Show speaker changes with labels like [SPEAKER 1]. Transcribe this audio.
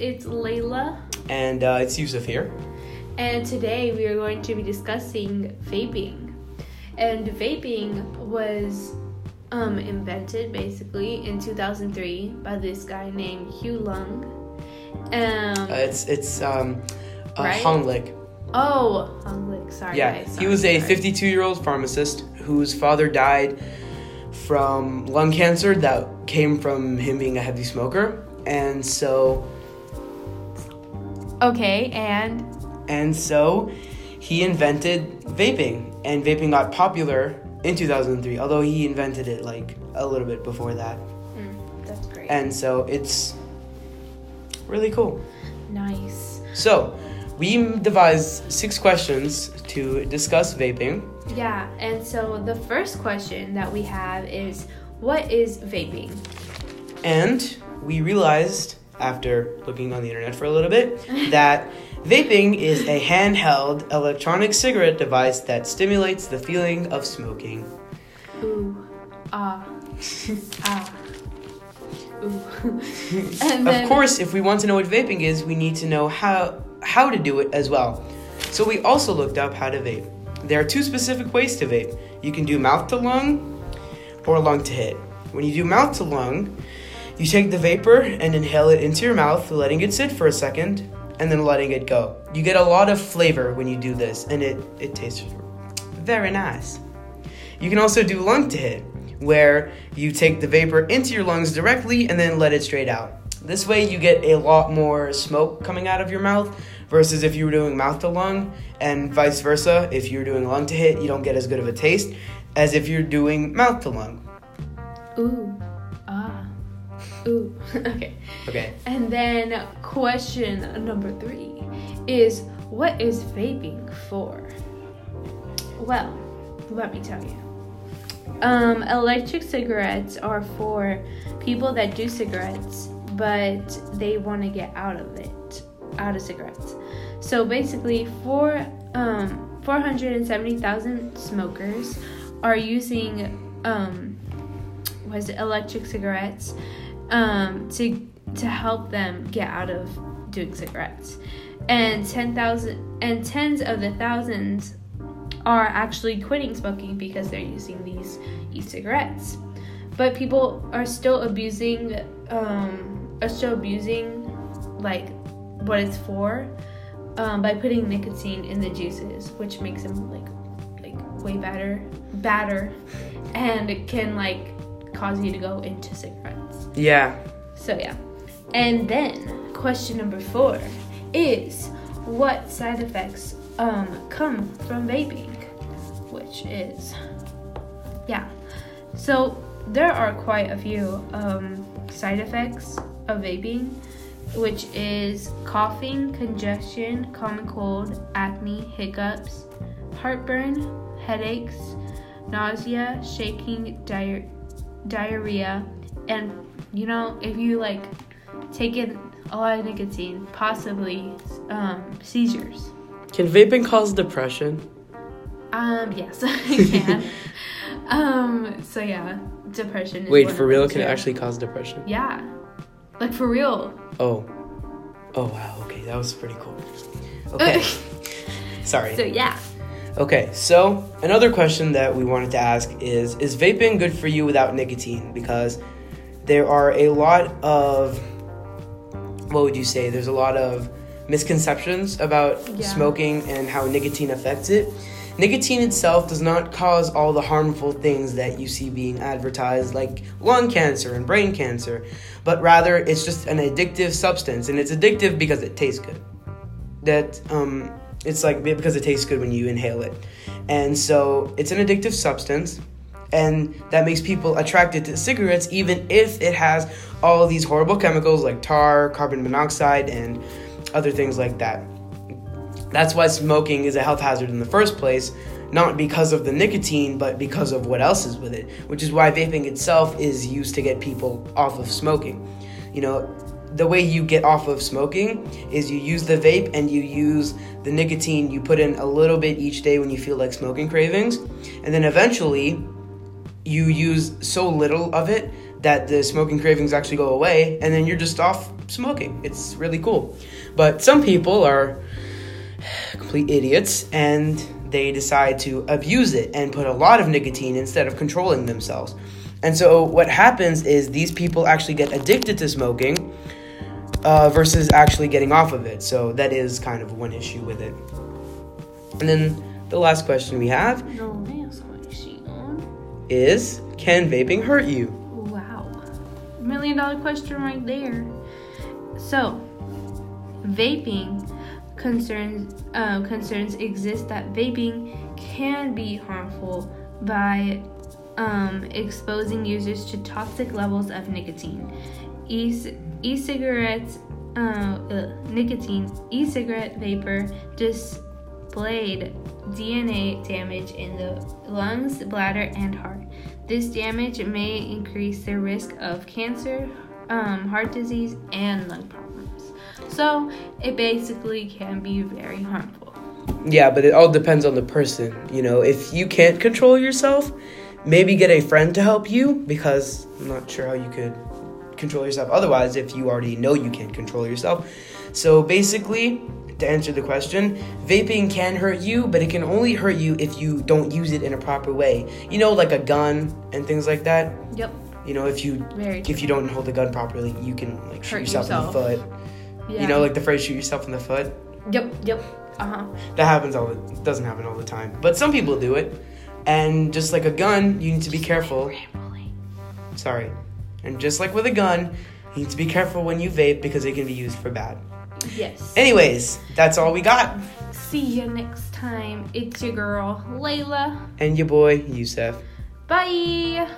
[SPEAKER 1] it's Layla,
[SPEAKER 2] And uh, it's Yusuf here.
[SPEAKER 1] and today we are going to be discussing vaping. And vaping was um, invented basically in 2003 by this guy named Hugh Lung. Um,
[SPEAKER 2] Uh, it's it's um, uh,
[SPEAKER 1] Right?
[SPEAKER 2] Hong Lik.
[SPEAKER 1] oh, Hung Lik, sorry.
[SPEAKER 2] Yeah,
[SPEAKER 1] guys,
[SPEAKER 2] he was a 52 year old pharmacist whose father died from lung cancer that came from him being a heavy smoker. And so
[SPEAKER 1] Okay, and
[SPEAKER 2] and so he invented vaping, and vaping got popular in 2003. Although he invented it like a little bit before that,
[SPEAKER 1] mm, that's great.
[SPEAKER 2] and so it's really cool.
[SPEAKER 1] nice.
[SPEAKER 2] So we devised six questions to discuss vaping.
[SPEAKER 1] Yeah, and so the first question that we have is what is vaping?
[SPEAKER 2] And we realized after looking on the internet for a little bit that vaping is a handheld electronic cigarette device that stimulates the feeling of smoking.
[SPEAKER 1] Ooh, ah, ah, then,
[SPEAKER 2] of course, if we want to know what vaping is, we need to know how how to do it as well. So we also looked up how to vape. There are two specific ways to vape. You can do mouth to lung or lung to hit. When you do mouth to lung, you take the vapor and inhale it into your mouth, letting it sit for a second and then letting it go. You get a lot of flavor when you do this and it it tastes very nice. You can also do lung to hit, where you take the vapor into your lungs directly and then let it straight out. This way, you get a lot more smoke coming out of your mouth versus if you were doing mouth to lung, and vice versa. If you're doing lung to hit, you don't get as good of a taste as if you're doing mouth to lung.
[SPEAKER 1] ooh, ooh. okay.
[SPEAKER 2] Okay.
[SPEAKER 1] And then question number three is what is vaping for? Well, let me tell you. Um, electric cigarettes are for people that do cigarettes, but they want to get out of it, out of cigarettes. So basically, four, um, 470,000 smokers are using um, was it electric cigarettes um, to to help them get out of doing cigarettes, and ten thousand and tens of the thousands are actually quitting smoking because they're using these e-cigarettes. But people are still abusing, um, are still abusing, like what it's for, um, by putting nicotine in the juices, which makes them like, like way better, badder, and it can like cause you to go into cigarettes.
[SPEAKER 2] Yeah.
[SPEAKER 1] So yeah. And then question number four is what side effects um, come from vaping? Which is yeah. So there are quite a few um, side effects of vaping, which is coughing, congestion, common cold, acne, hiccups, heartburn, headaches, nausea, shaking, diar- diarrhea, and you know if you like take in a lot of nicotine, possibly um, seizures.
[SPEAKER 2] Can vaping cause depression?
[SPEAKER 1] Um, yes, it can. um, so yeah, depression. Is
[SPEAKER 2] Wait, for real? Can it actually cause depression?
[SPEAKER 1] Yeah, like for real.
[SPEAKER 2] Oh. Oh wow. Okay, that was pretty cool. Okay. Sorry.
[SPEAKER 1] So yeah,
[SPEAKER 2] Okay, so another question that we wanted to ask is Is vaping good for you without nicotine? Because there are a lot of, what would you say? There's a lot of misconceptions about
[SPEAKER 1] Yeah.
[SPEAKER 2] smoking and how nicotine affects it. Nicotine itself does not cause all the harmful things that you see being advertised, like lung cancer and brain cancer, but rather it's just an addictive substance, and it's addictive because it tastes good that um, it's like because it tastes good when you inhale it. And so it's an addictive substance, and that makes people attracted to cigarettes even if it has all these horrible chemicals like tar, carbon monoxide, and other things like that. That's why smoking is a health hazard in the first place, not because of the nicotine, but because of what else is with it, which is why vaping itself is used to get people off of smoking. You know, the way you get off of smoking is you use the vape and you use the nicotine you put in a little bit each day when you feel like smoking cravings and then eventually you use so little of it that the smoking cravings actually go away and then you're just off smoking. It's really cool. But some people are complete idiots and they decide to abuse it and put a lot of nicotine instead of controlling themselves. And so what happens is these people actually get addicted to smoking uh, versus actually getting off of it. So that is kind of one issue with it. And then the last question we have is Can vaping hurt you?
[SPEAKER 1] Wow. Million dollar question right there. So, vaping concerns uh, concerns exist that vaping can be harmful by um, exposing users to toxic levels of nicotine. E- e-cigarettes, uh, nicotine, e-cigarette vapor displayed DNA damage in the lungs, bladder, and heart. This damage may increase the risk of cancer, um, heart disease, and lung problems. So it basically can be very harmful.
[SPEAKER 2] Yeah, but it all depends on the person. You know, if you can't control yourself, maybe get a friend to help you because I'm not sure how you could control yourself otherwise if you already know you can't control yourself. So basically, to answer the question, vaping can hurt you, but it can only hurt you if you don't use it in a proper way. You know, like a gun and things like that.
[SPEAKER 1] Yep.
[SPEAKER 2] You know, if you if you don't hold the gun properly, you can like shoot yourself,
[SPEAKER 1] yourself.
[SPEAKER 2] in the foot.
[SPEAKER 1] Yeah.
[SPEAKER 2] You know, like the phrase "shoot yourself in the foot."
[SPEAKER 1] Yep. Yep. Uh huh.
[SPEAKER 2] That happens all the doesn't happen all the time, but some people do it. And just like a gun, you need to be careful. Sorry. And just like with a gun, you need to be careful when you vape because it can be used for bad.
[SPEAKER 1] Yes.
[SPEAKER 2] Anyways, that's all we got.
[SPEAKER 1] See you next time. It's your girl, Layla.
[SPEAKER 2] And your boy, Yusef.
[SPEAKER 1] Bye.